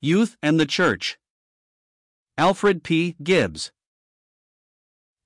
Youth and the Church. Alfred P. Gibbs.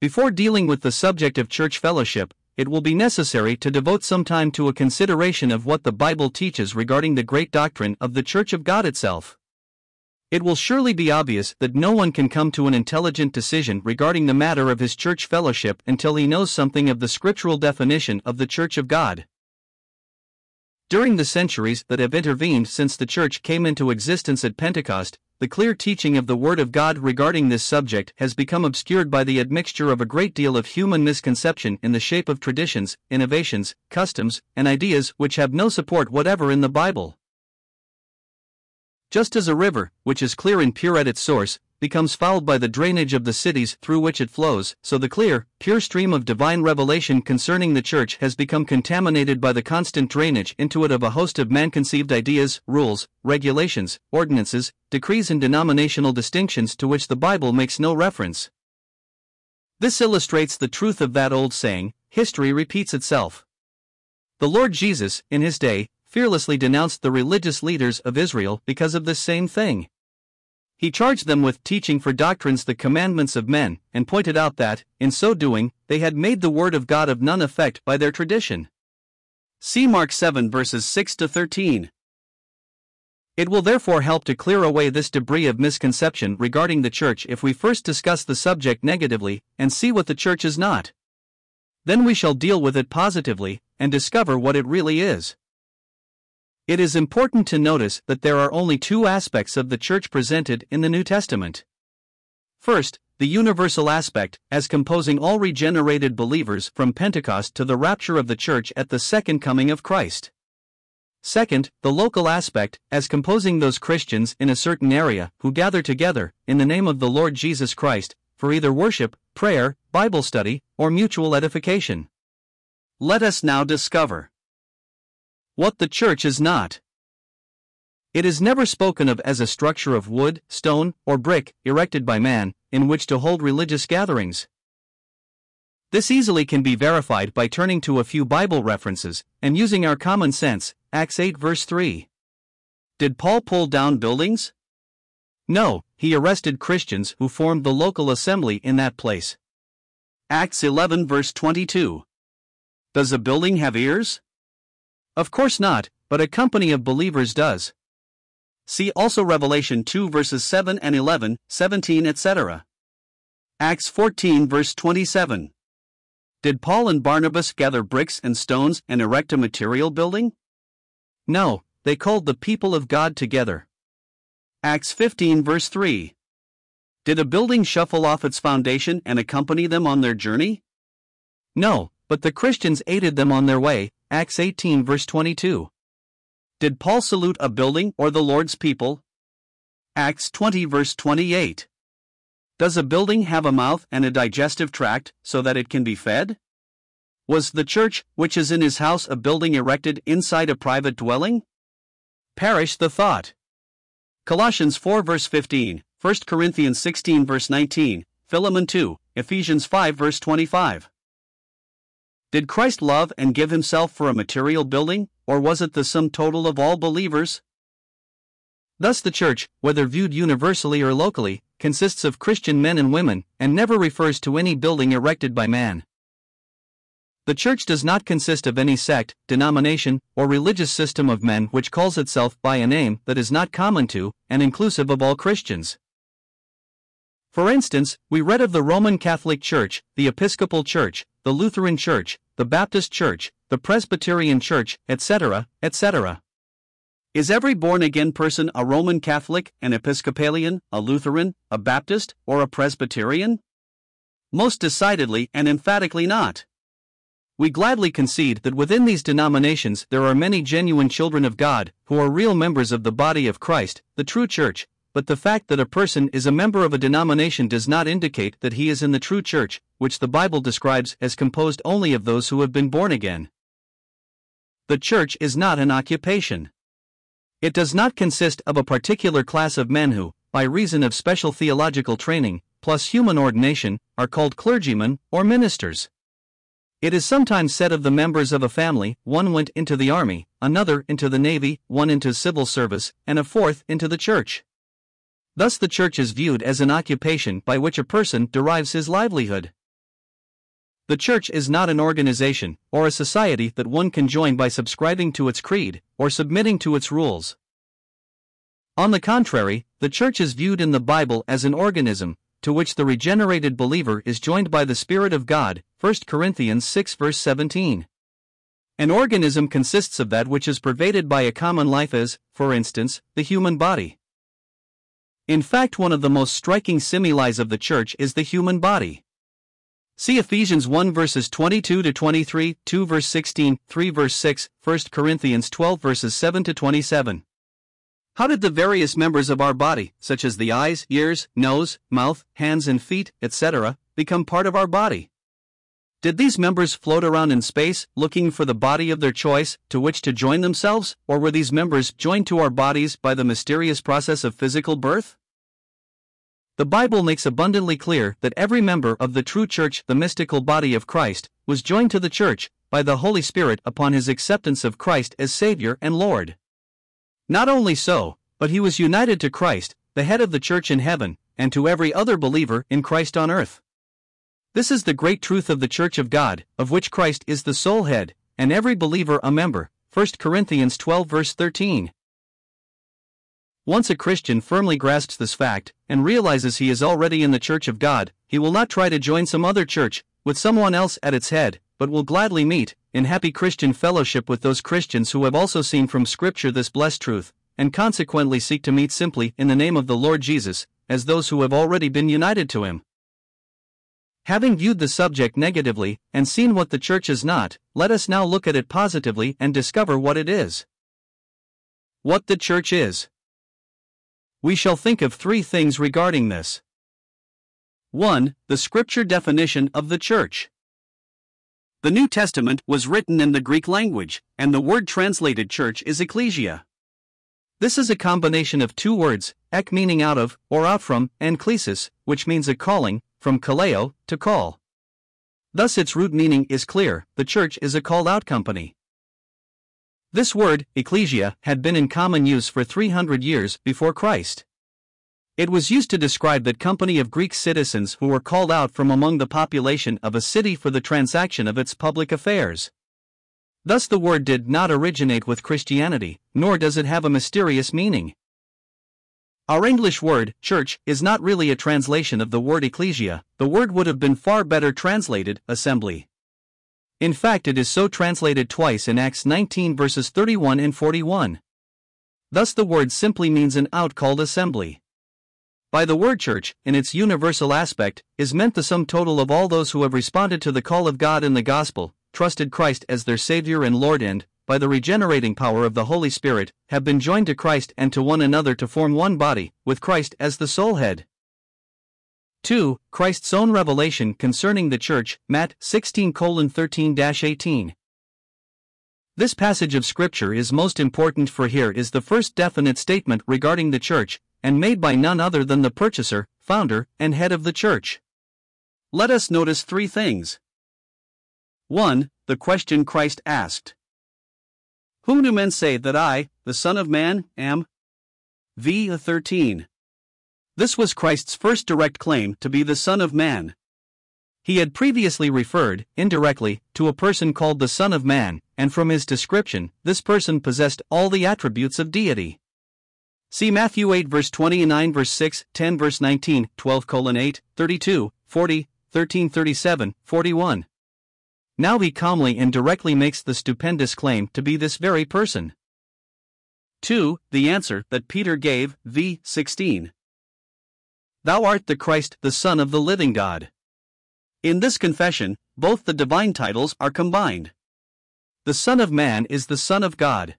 Before dealing with the subject of church fellowship, it will be necessary to devote some time to a consideration of what the Bible teaches regarding the great doctrine of the Church of God itself. It will surely be obvious that no one can come to an intelligent decision regarding the matter of his church fellowship until he knows something of the scriptural definition of the Church of God. During the centuries that have intervened since the Church came into existence at Pentecost, the clear teaching of the Word of God regarding this subject has become obscured by the admixture of a great deal of human misconception in the shape of traditions, innovations, customs, and ideas which have no support whatever in the Bible. Just as a river, which is clear and pure at its source, becomes fouled by the drainage of the cities through which it flows, so the clear, pure stream of divine revelation concerning the Church has become contaminated by the constant drainage into it of a host of man conceived ideas, rules, regulations, ordinances, decrees, and denominational distinctions to which the Bible makes no reference. This illustrates the truth of that old saying history repeats itself. The Lord Jesus, in his day, fearlessly denounced the religious leaders of Israel because of this same thing. He charged them with teaching for doctrines the commandments of men, and pointed out that, in so doing, they had made the word of God of none effect by their tradition. See Mark 7 verses 6 to 13. It will therefore help to clear away this debris of misconception regarding the church if we first discuss the subject negatively and see what the church is not. Then we shall deal with it positively and discover what it really is. It is important to notice that there are only two aspects of the church presented in the New Testament. First, the universal aspect, as composing all regenerated believers from Pentecost to the rapture of the church at the second coming of Christ. Second, the local aspect, as composing those Christians in a certain area who gather together, in the name of the Lord Jesus Christ, for either worship, prayer, Bible study, or mutual edification. Let us now discover what the church is not. It is never spoken of as a structure of wood, stone, or brick, erected by man, in which to hold religious gatherings. This easily can be verified by turning to a few Bible references and using our common sense. Acts 8 verse 3. Did Paul pull down buildings? No, he arrested Christians who formed the local assembly in that place. Acts 11 verse 22. Does a building have ears? Of course not, but a company of believers does. See also Revelation 2 verses 7 and 11, 17, etc. Acts 14 verse 27. Did Paul and Barnabas gather bricks and stones and erect a material building? No, they called the people of God together. Acts 15 verse 3. Did a building shuffle off its foundation and accompany them on their journey? No, but the Christians aided them on their way, Acts 18 verse 22. Did Paul salute a building or the Lord's people? Acts 20 verse 28. Does a building have a mouth and a digestive tract so that it can be fed? Was the church, which is in his house, a building erected inside a private dwelling? Perish the thought. Colossians 4 verse 15, 1 Corinthians 16 verse 19, Philemon 2, Ephesians 5 verse 25. Did Christ love and give himself for a material building, or was it the sum total of all believers? Thus, the Church, whether viewed universally or locally, consists of Christian men and women, and never refers to any building erected by man. The Church does not consist of any sect, denomination, or religious system of men which calls itself by a name that is not common to and inclusive of all Christians. For instance, we read of the Roman Catholic Church, the Episcopal Church, the Lutheran Church, the Baptist Church, the Presbyterian Church, etc., etc. Is every born again person a Roman Catholic, an Episcopalian, a Lutheran, a Baptist, or a Presbyterian? Most decidedly and emphatically not. We gladly concede that within these denominations there are many genuine children of God who are real members of the body of Christ, the true church, but the fact that a person is a member of a denomination does not indicate that he is in the true church, which the Bible describes as composed only of those who have been born again. The church is not an occupation. It does not consist of a particular class of men who, by reason of special theological training, plus human ordination, are called clergymen or ministers. It is sometimes said of the members of a family one went into the army, another into the navy, one into civil service, and a fourth into the church. Thus, the church is viewed as an occupation by which a person derives his livelihood. The church is not an organization or a society that one can join by subscribing to its creed or submitting to its rules. On the contrary, the church is viewed in the Bible as an organism, to which the regenerated believer is joined by the Spirit of God. 1 Corinthians 6 verse 17. An organism consists of that which is pervaded by a common life, as, for instance, the human body. In fact, one of the most striking similes of the church is the human body. See Ephesians 1 verses 22 to 23, 2 verse 16, 3 verse 6, 1 Corinthians 12 verses 7 to 27. How did the various members of our body, such as the eyes, ears, nose, mouth, hands, and feet, etc., become part of our body? Did these members float around in space, looking for the body of their choice, to which to join themselves, or were these members joined to our bodies by the mysterious process of physical birth? The Bible makes abundantly clear that every member of the true church, the mystical body of Christ, was joined to the church by the Holy Spirit upon his acceptance of Christ as Savior and Lord. Not only so, but he was united to Christ, the head of the church in heaven, and to every other believer in Christ on earth. This is the great truth of the Church of God, of which Christ is the sole head, and every believer a member. 1 Corinthians 12 verse 13. Once a Christian firmly grasps this fact, and realizes he is already in the Church of God, he will not try to join some other church, with someone else at its head, but will gladly meet, in happy Christian fellowship with those Christians who have also seen from Scripture this blessed truth, and consequently seek to meet simply in the name of the Lord Jesus, as those who have already been united to Him. Having viewed the subject negatively and seen what the church is not, let us now look at it positively and discover what it is. What the church is. We shall think of three things regarding this. 1. The scripture definition of the church. The New Testament was written in the Greek language, and the word translated church is ecclesia. This is a combination of two words, ek meaning out of, or out from, and klesis, which means a calling, from kaleo, to call. Thus its root meaning is clear the church is a called out company. This word, ecclesia, had been in common use for 300 years before Christ. It was used to describe that company of Greek citizens who were called out from among the population of a city for the transaction of its public affairs. Thus, the word did not originate with Christianity, nor does it have a mysterious meaning. Our English word, church, is not really a translation of the word ecclesia, the word would have been far better translated, assembly. In fact, it is so translated twice in Acts 19 verses 31 and 41. Thus, the word simply means an out called assembly. By the word church, in its universal aspect, is meant the sum total of all those who have responded to the call of God in the gospel, trusted Christ as their Savior and Lord, and, by the regenerating power of the Holy Spirit, have been joined to Christ and to one another to form one body, with Christ as the sole head. 2. Christ's own revelation concerning the church, Matt 16 13 18. This passage of Scripture is most important for here is the first definite statement regarding the church, and made by none other than the purchaser, founder, and head of the church. Let us notice three things. 1. The question Christ asked. Whom do men say that I, the Son of Man, am? V. 13. This was Christ's first direct claim to be the Son of Man. He had previously referred, indirectly, to a person called the Son of Man, and from his description, this person possessed all the attributes of deity. See Matthew 8 verse 29 verse 6, 10 verse 19, 12 colon 8, 32, 40, 13 37, 41. Now he calmly and directly makes the stupendous claim to be this very person. 2. The answer that Peter gave, v. 16. Thou art the Christ, the Son of the living God. In this confession, both the divine titles are combined. The Son of Man is the Son of God.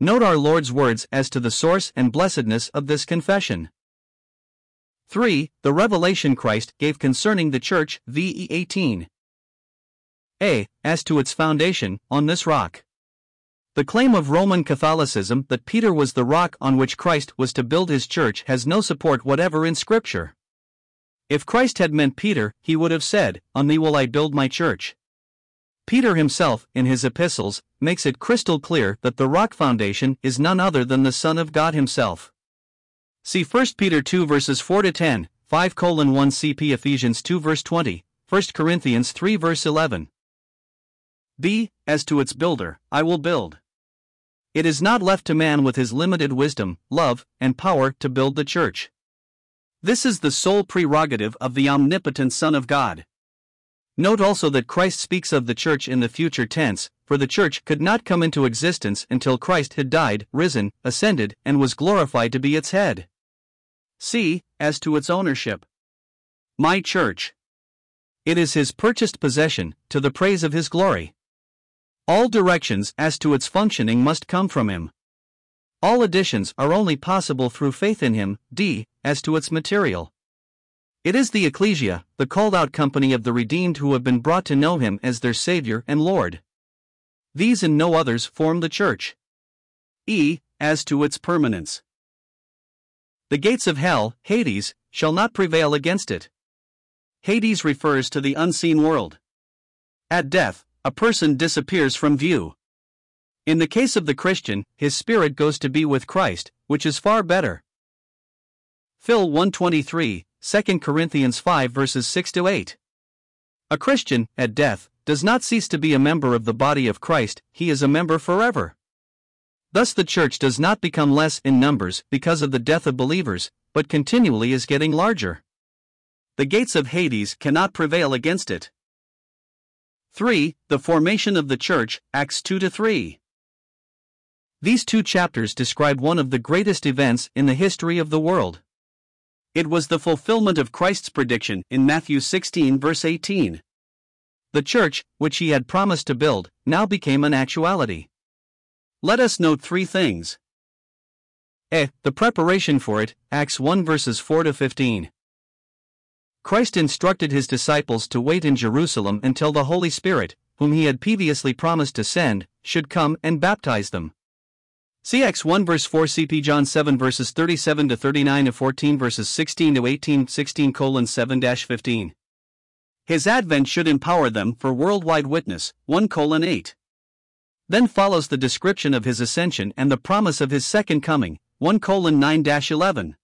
Note our Lord's words as to the source and blessedness of this confession. 3. The revelation Christ gave concerning the Church, v. 18. A. As to its foundation, on this rock. The claim of Roman Catholicism that Peter was the rock on which Christ was to build his church has no support whatever in Scripture. If Christ had meant Peter, he would have said, On thee will I build my church. Peter himself, in his epistles, makes it crystal clear that the rock foundation is none other than the Son of God himself. See 1 Peter 2 verses 4 to 10, 5 colon 1 CP Ephesians 2 verse 20, 1 Corinthians 3 verse 11. B. As to its builder, I will build. It is not left to man with his limited wisdom, love, and power to build the church. This is the sole prerogative of the omnipotent Son of God. Note also that Christ speaks of the church in the future tense, for the church could not come into existence until Christ had died, risen, ascended, and was glorified to be its head. C. As to its ownership. My church. It is his purchased possession, to the praise of his glory. All directions as to its functioning must come from him. All additions are only possible through faith in him. D. As to its material. It is the ecclesia, the called out company of the redeemed who have been brought to know him as their Savior and Lord. These and no others form the church. E. As to its permanence. The gates of hell, Hades, shall not prevail against it. Hades refers to the unseen world. At death, a person disappears from view. In the case of the Christian, his spirit goes to be with Christ, which is far better. Phil 123, 2 Corinthians 5 verses 6 to 8. A Christian, at death, does not cease to be a member of the body of Christ, he is a member forever. Thus, the church does not become less in numbers because of the death of believers, but continually is getting larger. The gates of Hades cannot prevail against it. 3. The formation of the church, Acts 2 3. These two chapters describe one of the greatest events in the history of the world. It was the fulfillment of Christ's prediction in Matthew 16, verse 18. The church, which he had promised to build, now became an actuality. Let us note three things. A. The preparation for it, Acts 1 verses 4 to 15. Christ instructed his disciples to wait in Jerusalem until the Holy Spirit, whom he had previously promised to send, should come and baptize them. CX 1 verse 4 CP John 7 verses 37 to 39 to 14 verses 16 to 18 16 colon 7 15. His advent should empower them for worldwide witness 1 colon 8. Then follows the description of his ascension and the promise of his second coming 1 colon 9 11.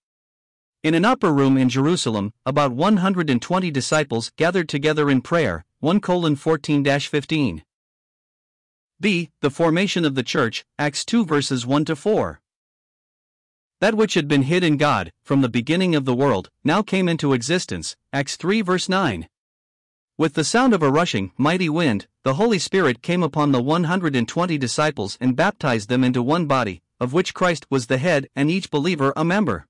In an upper room in Jerusalem, about 120 disciples gathered together in prayer 1 colon 14 15. B. The formation of the church, Acts 2 verses 1 to 4. That which had been hid in God, from the beginning of the world, now came into existence, Acts 3 verse 9. With the sound of a rushing, mighty wind, the Holy Spirit came upon the 120 disciples and baptized them into one body, of which Christ was the head and each believer a member.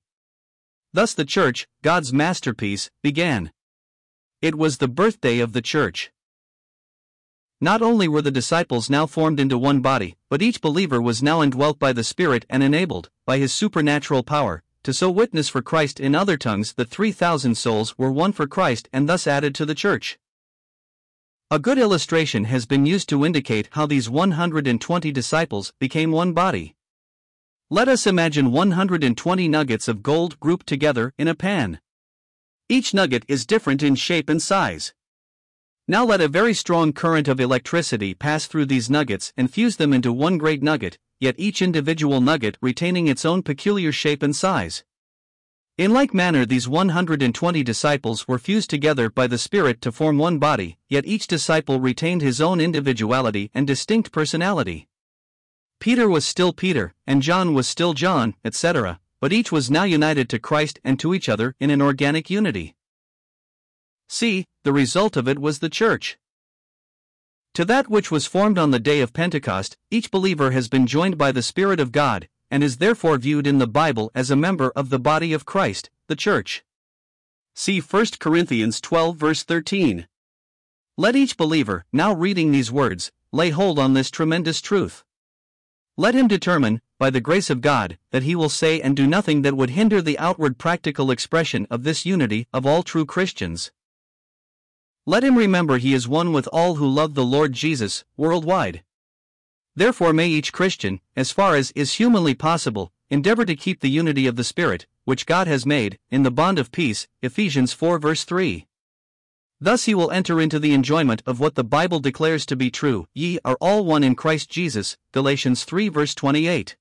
Thus the church, God's masterpiece, began. It was the birthday of the church. Not only were the disciples now formed into one body, but each believer was now indwelt by the Spirit and enabled, by his supernatural power, to so witness for Christ in other tongues that 3,000 souls were won for Christ and thus added to the church. A good illustration has been used to indicate how these 120 disciples became one body. Let us imagine 120 nuggets of gold grouped together in a pan. Each nugget is different in shape and size. Now let a very strong current of electricity pass through these nuggets and fuse them into one great nugget, yet each individual nugget retaining its own peculiar shape and size. In like manner, these 120 disciples were fused together by the Spirit to form one body, yet each disciple retained his own individuality and distinct personality. Peter was still Peter, and John was still John, etc., but each was now united to Christ and to each other in an organic unity. See, the result of it was the church. To that which was formed on the day of Pentecost, each believer has been joined by the Spirit of God, and is therefore viewed in the Bible as a member of the body of Christ, the church. See 1 Corinthians 12, verse 13. Let each believer, now reading these words, lay hold on this tremendous truth. Let him determine, by the grace of God, that he will say and do nothing that would hinder the outward practical expression of this unity of all true Christians. Let him remember he is one with all who love the Lord Jesus, worldwide. Therefore, may each Christian, as far as is humanly possible, endeavor to keep the unity of the Spirit, which God has made, in the bond of peace. Ephesians 4 verse 3. Thus he will enter into the enjoyment of what the Bible declares to be true. Ye are all one in Christ Jesus. Galatians 3 verse 28.